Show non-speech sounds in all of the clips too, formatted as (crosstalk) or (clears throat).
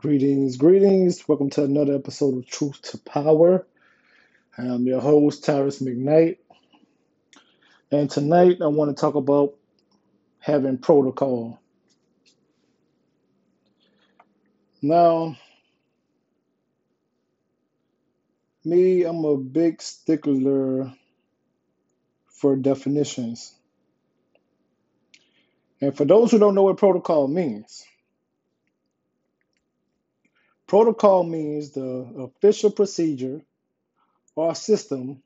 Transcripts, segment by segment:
Greetings, greetings. Welcome to another episode of Truth to Power. I'm your host, Tyrus McKnight. And tonight I want to talk about having protocol. Now, me, I'm a big stickler for definitions. And for those who don't know what protocol means, protocol means the official procedure or system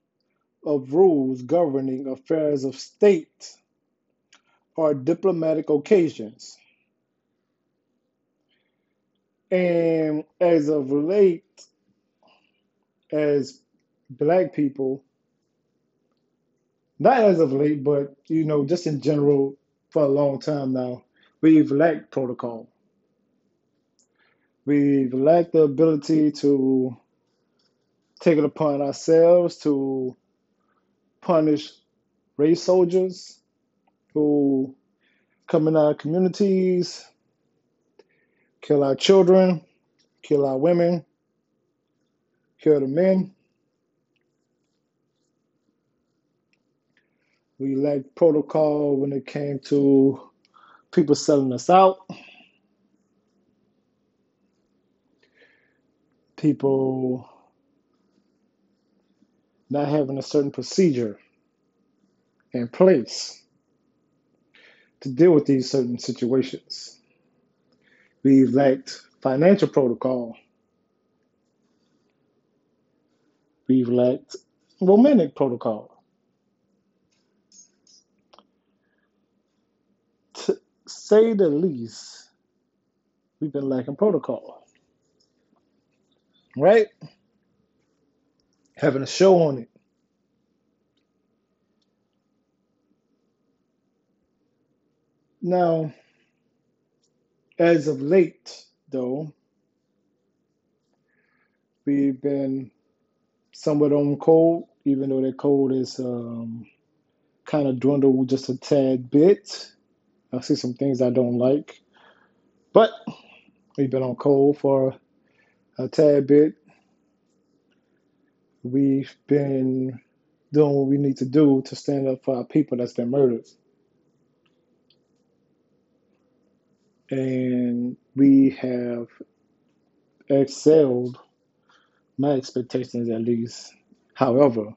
of rules governing affairs of state or diplomatic occasions. And as of late, as black people, not as of late, but you know, just in general for a long time now, we've lacked protocol. We've lacked the ability to take it upon ourselves to punish race soldiers who come in our communities, kill our children, kill our women, kill the men. We lacked protocol when it came to people selling us out, people not having a certain procedure in place to deal with these certain situations. We've lacked financial protocol. We've lacked romantic protocol. To say the least, we've been lacking protocol, right? Having a show on it. Now, as of late, though, we've been somewhat on code, even though that code is um, kind of dwindled just a tad bit. I see some things I don't like, but we've been on code for a tad bit. We've been doing what we need to do to stand up for our people that's been murdered. And we have excelled my expectations at least. However,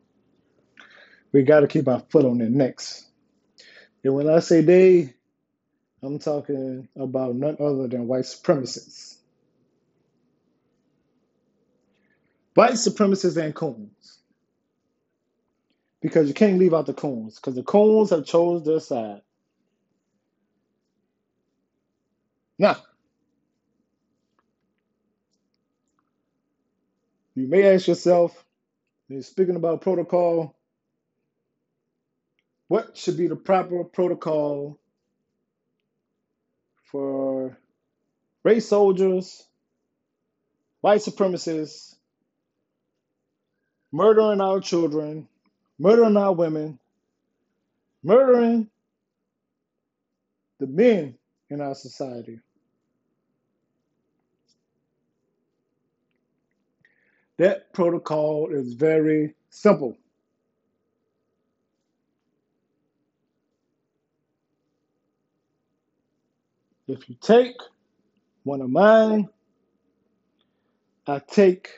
we got to keep our foot on their necks. And when I say they, I'm talking about none other than white supremacists. White supremacists and coons. Because you can't leave out the coons, because the coons have chose their side. Now, you may ask yourself, speaking about protocol, what should be the proper protocol for race soldiers, white supremacists, murdering our children, murdering our women, murdering the men in our society. That protocol is very simple. If you take one of mine, I take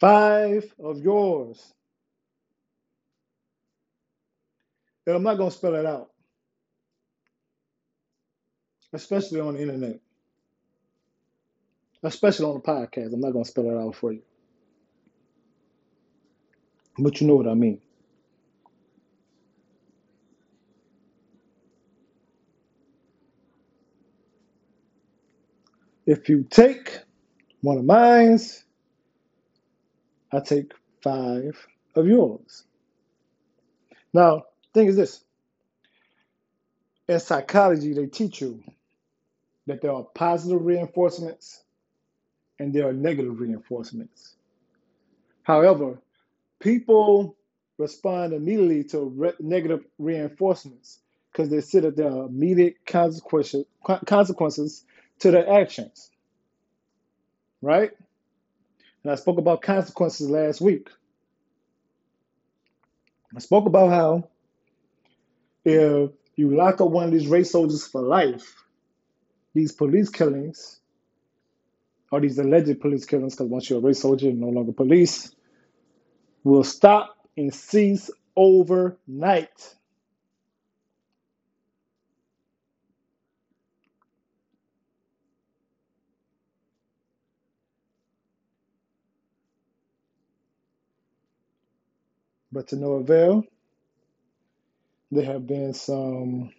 five of yours. And I'm not going to spell it out, especially on the internet, especially on the podcast. I'm not going to spell it out for you. But you know what I mean. If you take one of mine's, I take five of yours. Now, thing is this. In psychology, they teach you that there are positive reinforcements and there are negative reinforcements. However, people respond immediately to re- negative reinforcements because they see that there are immediate consequences, consequences to their actions. right? And I spoke about consequences last week. I spoke about how if you lock up one of these race soldiers for life, these police killings, or these alleged police killings, because once you're a race soldier, you're no longer police, will stop and cease overnight. But to no avail, there have been some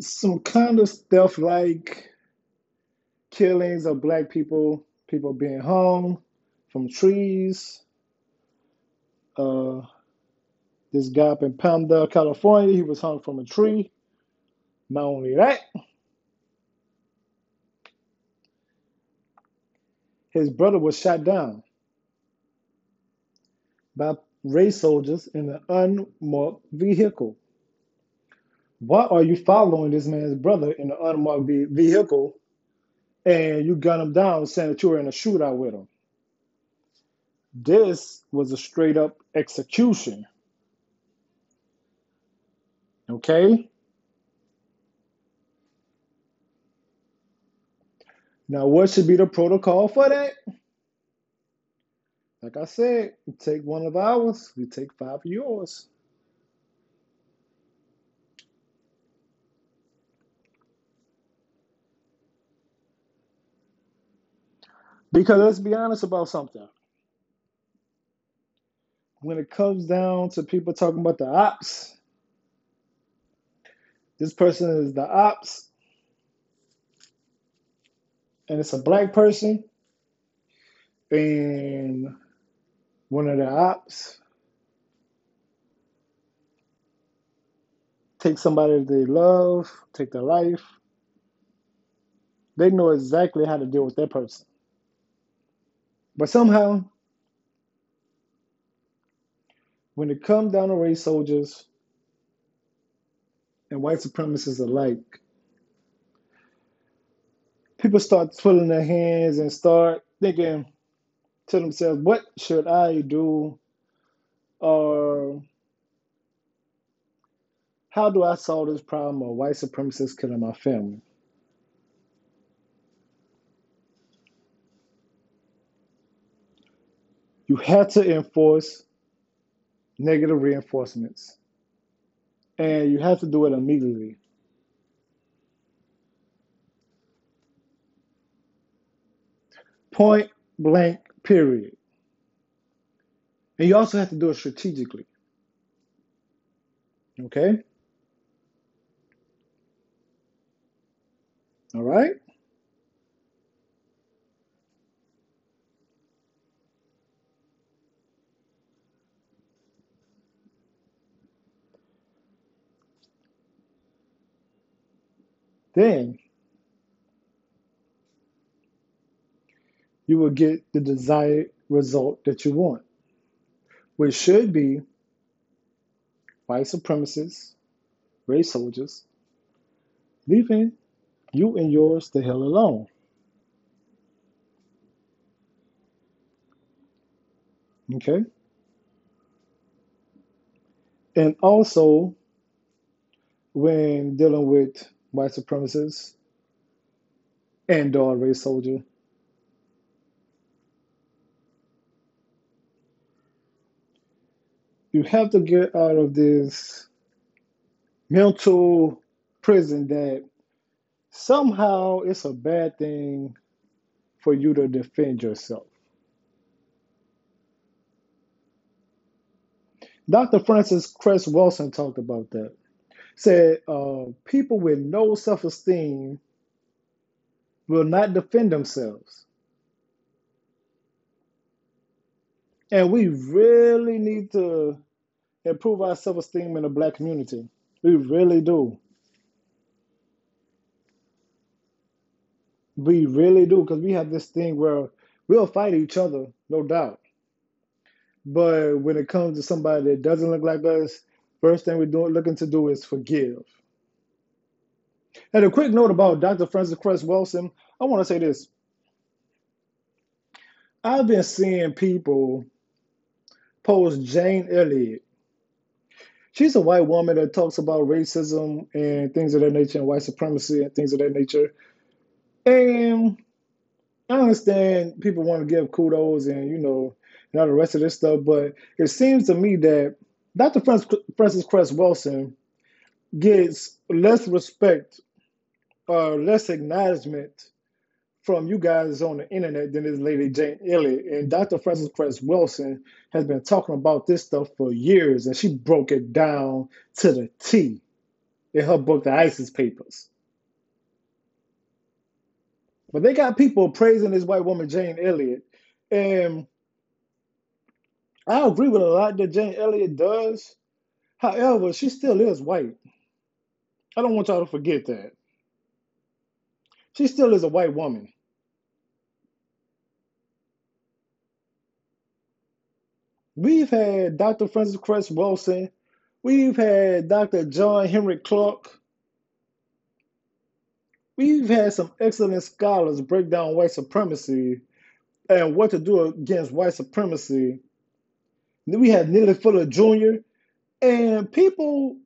some kind of stealth like killings of black people, people being hung from trees. Uh, this guy up in Palmdale, California, he was hung from a tree. Not only that, his brother was shot down by race soldiers in an unmarked vehicle. Why are you following this man's brother in an unmarked vehicle and you gun him down saying that you were in a shootout with him? This was a straight up execution. Okay? Now, what should be the protocol for that? Like I said, we take one of ours, we take five of yours. Because let's be honest about something. When it comes down to people talking about the ops, this person is the ops, and it's a black person, and one of the ops take somebody they love, take their life. They know exactly how to deal with that person. But somehow, when it comes down to race soldiers and white supremacists alike, people start twiddling their hands and start thinking to themselves, what should I do? Or how do I solve this problem of white supremacists killing my family? You have to enforce negative reinforcements. And you have to do it immediately. Point blank, period. And you also have to do it strategically. Okay? All right? Then you will get the desired result that you want, which should be white supremacists, race soldiers, leaving you and yours the hell alone. Okay? And also, when dealing with white supremacists and or race soldier, you have to get out of this mental prison that somehow it's a bad thing for you to defend yourself. Dr. Frances Cress Welsing talked about that. Said uh, people with no self esteem will not defend themselves. And we really need to improve our self esteem in the black community. We really do. We really do, because we have this thing where we'll fight each other, no doubt. But when it comes to somebody that doesn't look like us, first thing we're doing, looking to do is forgive. And a quick note about Dr. Frances Cress Welsing, I want to say this. I've been seeing people post Jane Elliott. She's a white woman that talks about racism and things of that nature and white supremacy and things of that nature. And I understand people want to give kudos and you know and all the rest of this stuff, but it seems to me that Dr. Frances Cress Welsing gets less respect or less acknowledgement from you guys on the internet than this lady Jane Elliott. And Dr. Frances Cress Welsing has been talking about this stuff for years, and she broke it down to the T in her book, The Isis Papers. But they got people praising this white woman, Jane Elliott. And I agree with a lot that Jane Elliott does. However, she still is white. I don't want y'all to forget that. She still is a white woman. We've had Dr. Frances Cress Welsing. We've had Dr. John Henrik Clarke. We've had some excellent scholars break down white supremacy and what to do against white supremacy. Then we had Neely Fuller Jr. And people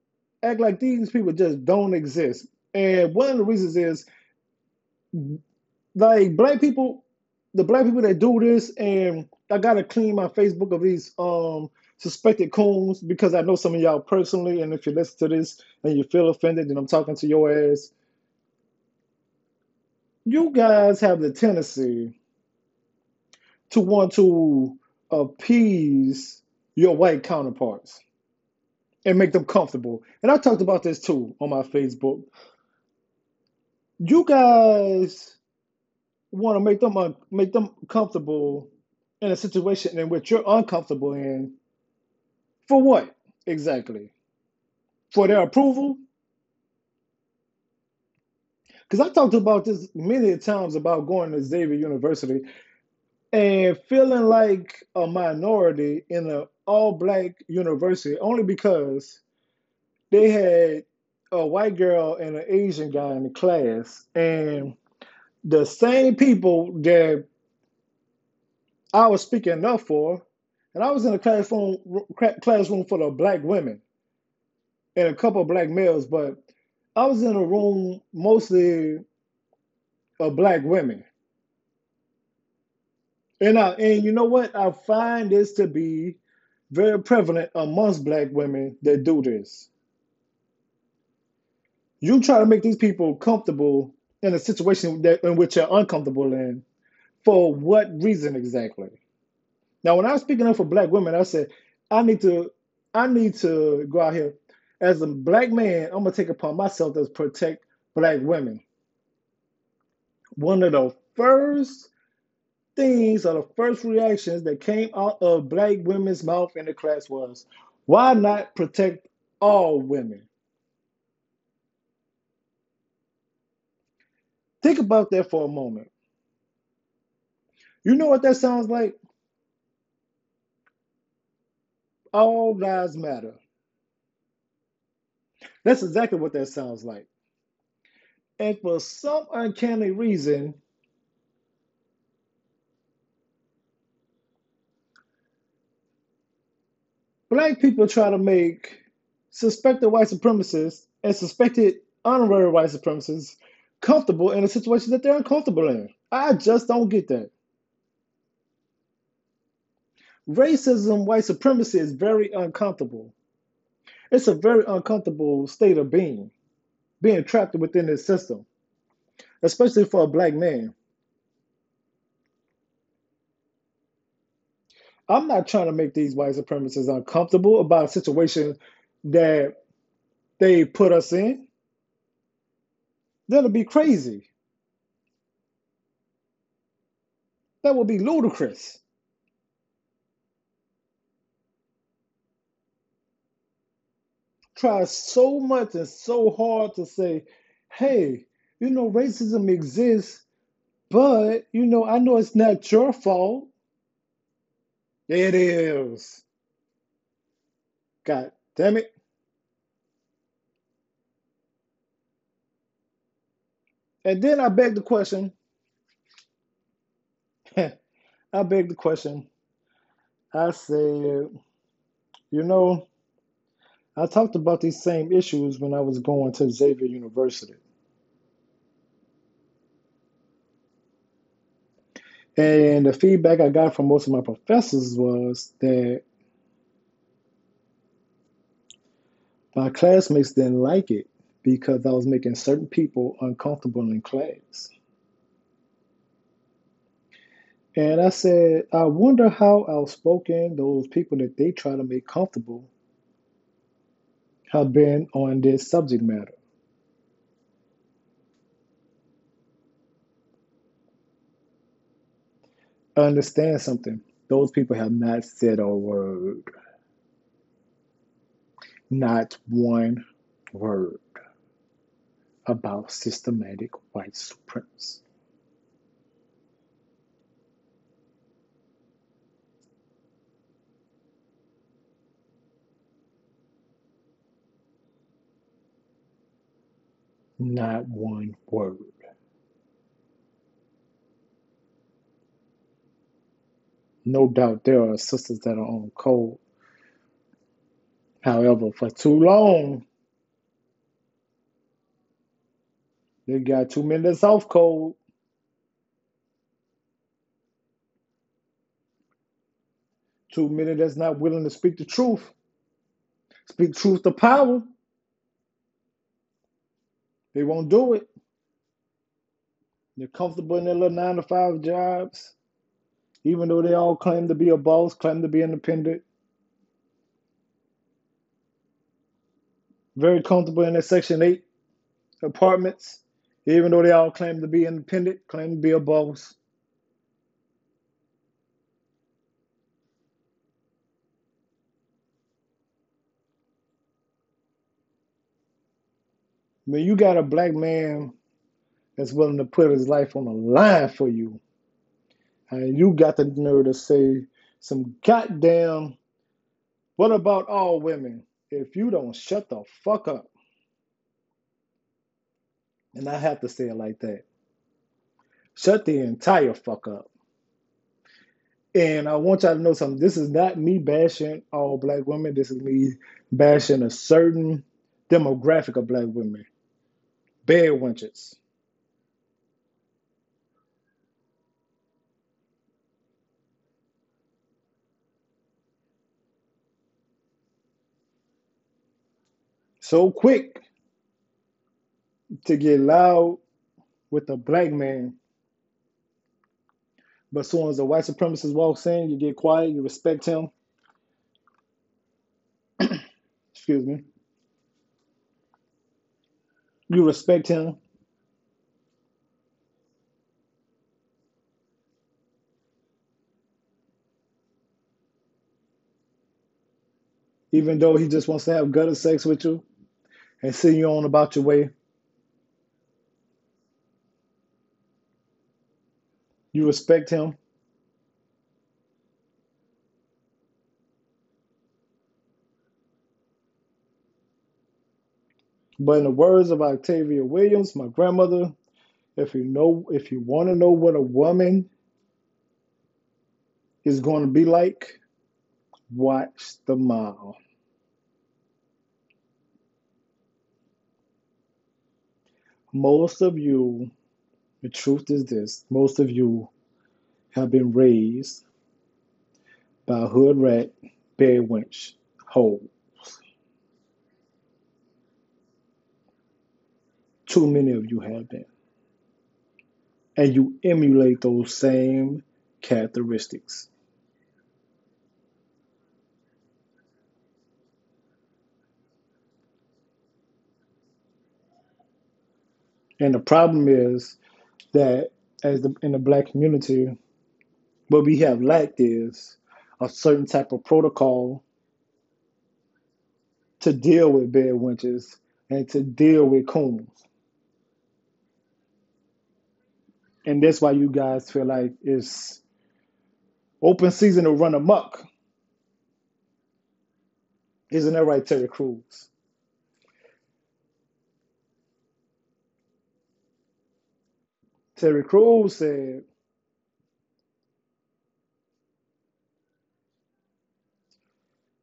act like these people just don't exist. And one of the reasons is like black people, the black people that do this, and I gotta clean my Facebook of these um suspected coons because I know some of y'all personally, and if you listen to this and you feel offended, then I'm talking to your ass you guys have the tendency to want to appease your white counterparts and make them comfortable. And I talked about this too on my Facebook. You guys want to make them un- make them comfortable in a situation in which you're uncomfortable in. For what exactly? For their approval? Because I talked about this many times about going to Xavier University and feeling like a minority in an all black university only because they had a white girl and an Asian guy in the class. And the same people that I was speaking up for, and I was in a classroom classroom full of black women and a couple of black males, but I was in a room mostly of black women. And I, and you know what? I find this to be very prevalent amongst black women that do this. You try to make these people comfortable in a situation that in which they're uncomfortable in. For what reason exactly? Now, when I was speaking up for black women, I said I need to I need to go out here as a black man, I'm gonna take upon myself to protect black women. One of the first things or the first reactions that came out of black women's mouth in the class was, why not protect all women? Think about that for a moment. You know what that sounds like? All lives matter. That's exactly what that sounds like. And for some uncanny reason, black people try to make suspected white supremacists and suspected honorary white supremacists comfortable in a situation that they're uncomfortable in. I just don't get that. Racism, white supremacy is very uncomfortable. It's a very uncomfortable state of being, being trapped within this system, especially for a black man. I'm not trying to make these white supremacists uncomfortable about a situation that they put us in. That'll be crazy. That would be ludicrous. Try so much and so hard to say, hey, you know, racism exists, but, you know, I know it's not your fault. It is. God damn it. And then I beg the question (laughs) I beg the question. I said, you know, I talked about these same issues when I was going to Xavier University. And the feedback I got from most of my professors was that my classmates didn't like it because I was making certain people uncomfortable in class. And I said, I wonder how outspoken those people that they try to make comfortable have been on this subject matter. Understand something. Those people have not said a word. Not one word about systematic white supremacy. Not one word. No doubt there are sisters that are on code. However, for too long, they got too many that's off code. Too many that's not willing to speak the truth. Speak truth to power. They won't do it. They're comfortable in their little nine to five jobs, even though they all claim to be a boss, claim to be independent. Very comfortable in their Section 8 apartments, even though they all claim to be independent, claim to be a boss. When you got a black man that's willing to put his life on the line for you, and you got the nerve to say some goddamn, what about all women? If you don't shut the fuck up, and I have to say it like that, shut the entire fuck up. And I want y'all to know something. This is not me bashing all black women. This is me bashing a certain demographic of black women. Bed wenches. So quick to get loud with a black man. But as soon as a white supremacist walks in, you get quiet, you respect him. (clears throat) Excuse me. You respect him. Even though he just wants to have gutter sex with you and send you on about your way. You respect him. But in the words of Octavia Williams, my grandmother, if you know if you want to know what a woman is going to be like, watch the mile. Most of you, the truth is this, most of you have been raised by hood rat, bed wench, hoes. Too many of you have been. And you emulate those same characteristics. And the problem is that as the, in the black community, what we have lacked is a certain type of protocol to deal with bed wenches and to deal with coons. And that's why you guys feel like it's open season to run amok. Isn't that right, Terry Crews? Terry Crews said,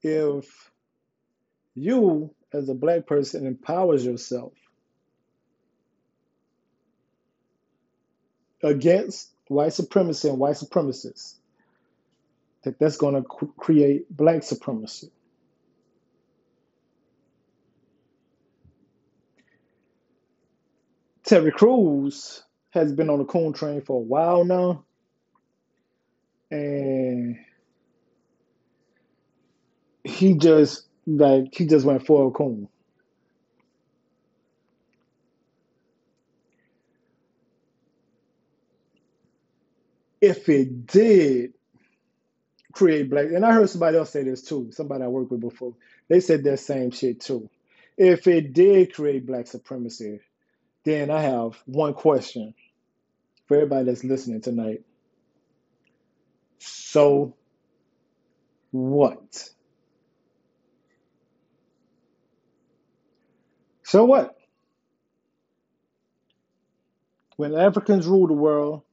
if you as a black person empowers yourself against white supremacy and white supremacists, that that's going to create black supremacy. Terry Crews has been on the coon train for a while now, and he just like he just went full coon. If it did create black, and I heard somebody else say this too, somebody I worked with before, they said that same shit too. If it did create black supremacy, then I have one question for everybody that's listening tonight. So what? So what? When Africans ruled the world,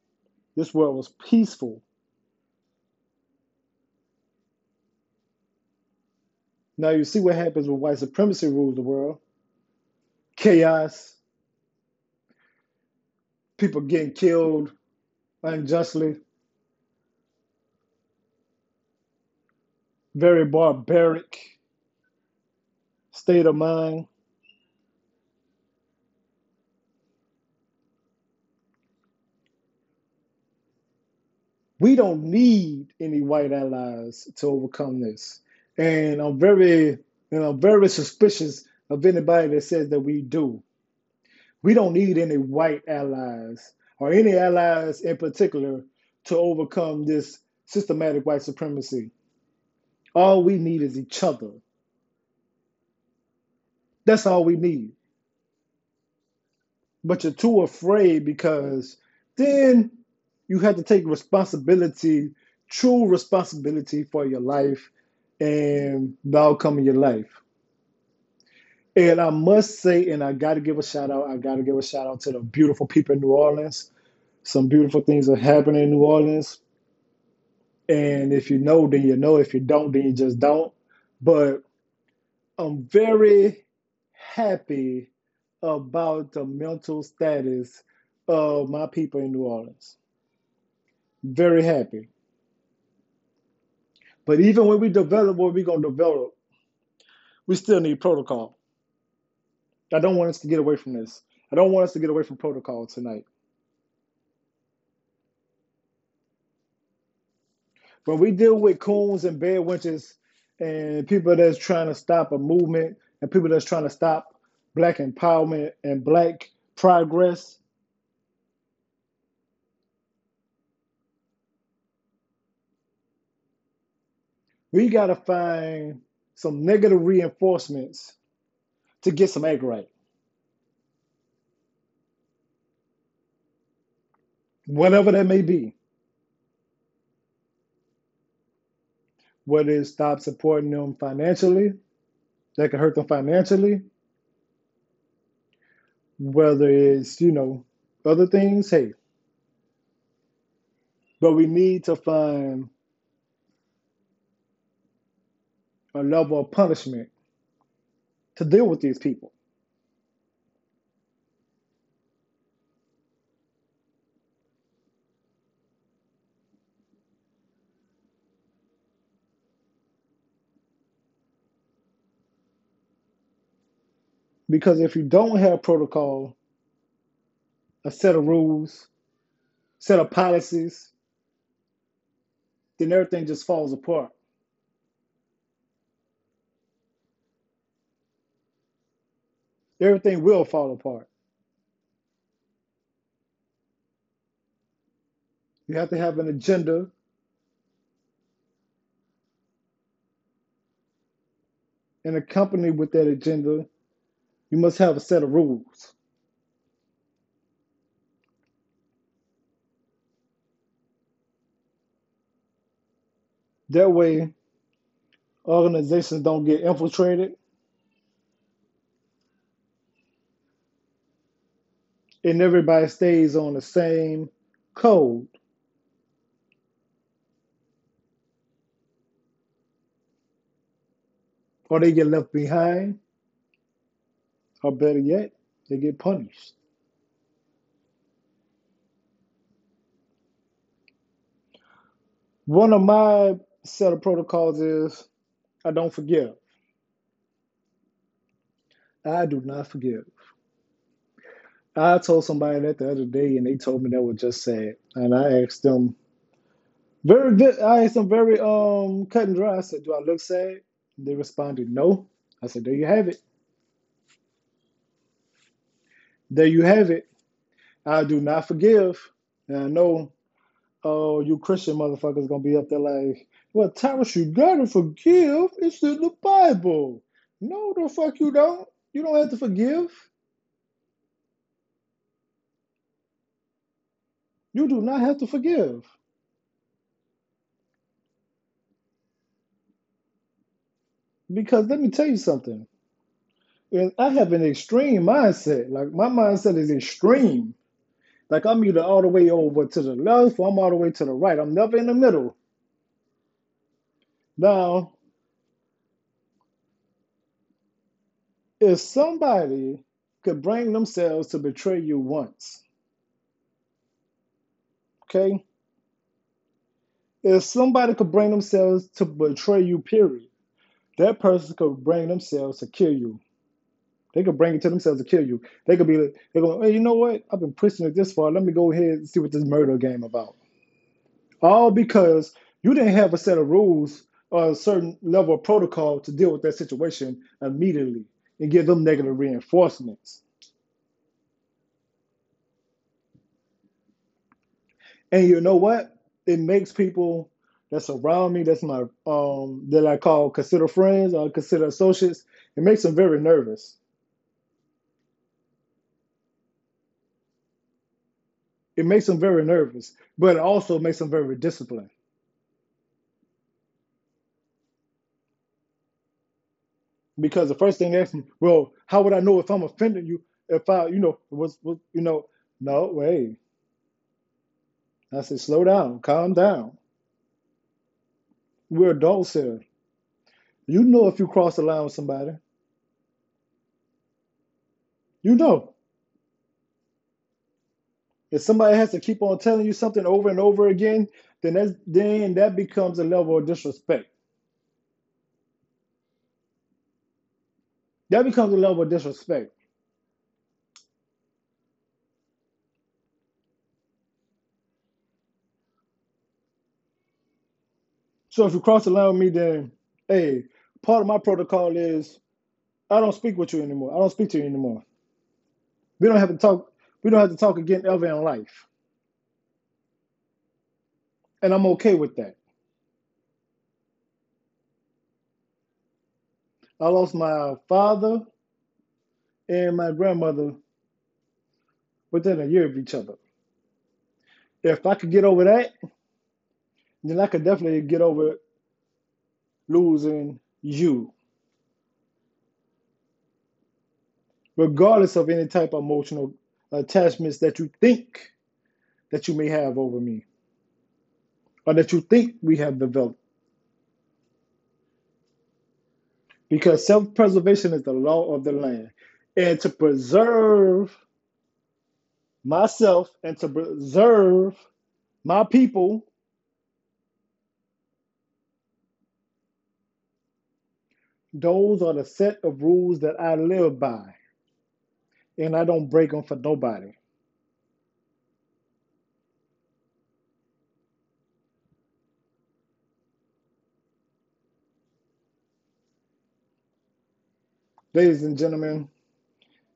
this world was peaceful. Now you see what happens when white supremacy rules the world. Chaos, people getting killed unjustly, very barbaric state of mind. We don't need any white allies to overcome this. And I'm very, you know, very suspicious of anybody that says that we do. We don't need any white allies or any allies in particular to overcome this systematic white supremacy. All we need is each other. That's all we need. But you're too afraid because then you have to take responsibility, true responsibility for your life and the outcome of your life. And I must say, and I got to give a shout out, I got to give a shout out to the beautiful people in New Orleans. Some beautiful things are happening in New Orleans. And if you know, then you know. If you don't, then you just don't. But I'm very happy about the mental status of my people in New Orleans. Very happy. But even when we develop what we're going to develop, we still need protocol. I don't want us to get away from this. I don't want us to get away from protocol tonight. When we deal with coons and bad wenches and people that's trying to stop a movement and people that's trying to stop black empowerment and black progress, we got to find some negative reinforcements to get some egg right. Whatever that may be. Whether it's stop supporting them financially, that can hurt them financially. Whether it's, you know, other things, hey. But we need to find a level of punishment to deal with these people. Because if you don't have protocol, a set of rules, set of policies, then everything just falls apart. Everything will fall apart. You have to have an agenda. And accompany with that agenda, you must have a set of rules. That way, organizations don't get infiltrated and everybody stays on the same code. or they get left behind, or better yet, they get punished. One of my set of protocols is I don't forgive. I do not forgive. I told somebody that the other day, and they told me that was just sad. And I asked them very, I asked them very um cut and dry. I said, "Do I look sad?" They responded, "No." I said, "There you have it. There you have it. I do not forgive." And I know, oh, you Christian motherfuckers gonna be up there like, "Well, Thomas, you gotta forgive. It's in the Bible." No, the fuck you don't. You don't have to forgive. You do not have to forgive. Because let me tell you something. And I have an extreme mindset. Like my mindset is extreme. Like I'm either all the way over to the left or I'm all the way to the right. I'm never in the middle. Now, if somebody could bring themselves to betray you once, okay? If somebody could bring themselves to betray you, period, that person could bring themselves to kill you. They could bring it to themselves to kill you. They could be like, they go, hey, you know what? I've been pushing it this far. Let me go ahead and see what this murder game about. All because you didn't have a set of rules or a certain level of protocol to deal with that situation immediately and give them negative reinforcements. And you know what? It makes people that's around me, that's my um that I call consider friends or consider associates, it makes them very nervous. It makes them very nervous, but it also makes them very disciplined. Because the first thing they ask me, well, how would I know if I'm offending you? If I, you know, was, was you know, no, wait. I said, slow down, calm down. We're adults here. You know if you cross the line with somebody. You know. If somebody has to keep on telling you something over and over again, then that's then that becomes a level of disrespect. That becomes a level of disrespect. So if you cross the line with me, then hey, part of my protocol is I don't speak with you anymore. I don't speak to you anymore. We don't have to talk. We don't have to talk again ever in life, and I'm okay with that. I lost my father and my grandmother within a year of each other. If I could get over that, then I could definitely get over losing you. Regardless of any type of emotional attachments that you think that you may have over me or that you think we have developed. Because self preservation is the law of the land. And to preserve myself and to preserve my people, those are the set of rules that I live by. And I don't break them for nobody. Ladies and gentlemen,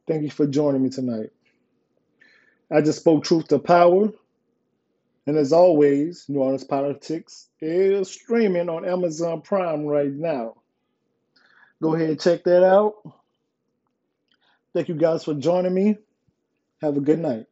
thank you for joining me tonight. I just spoke truth to power. And as always, New Orleans Politics is streaming on Amazon Prime right now. Go ahead and check that out. Thank you guys for joining me. Have a good night.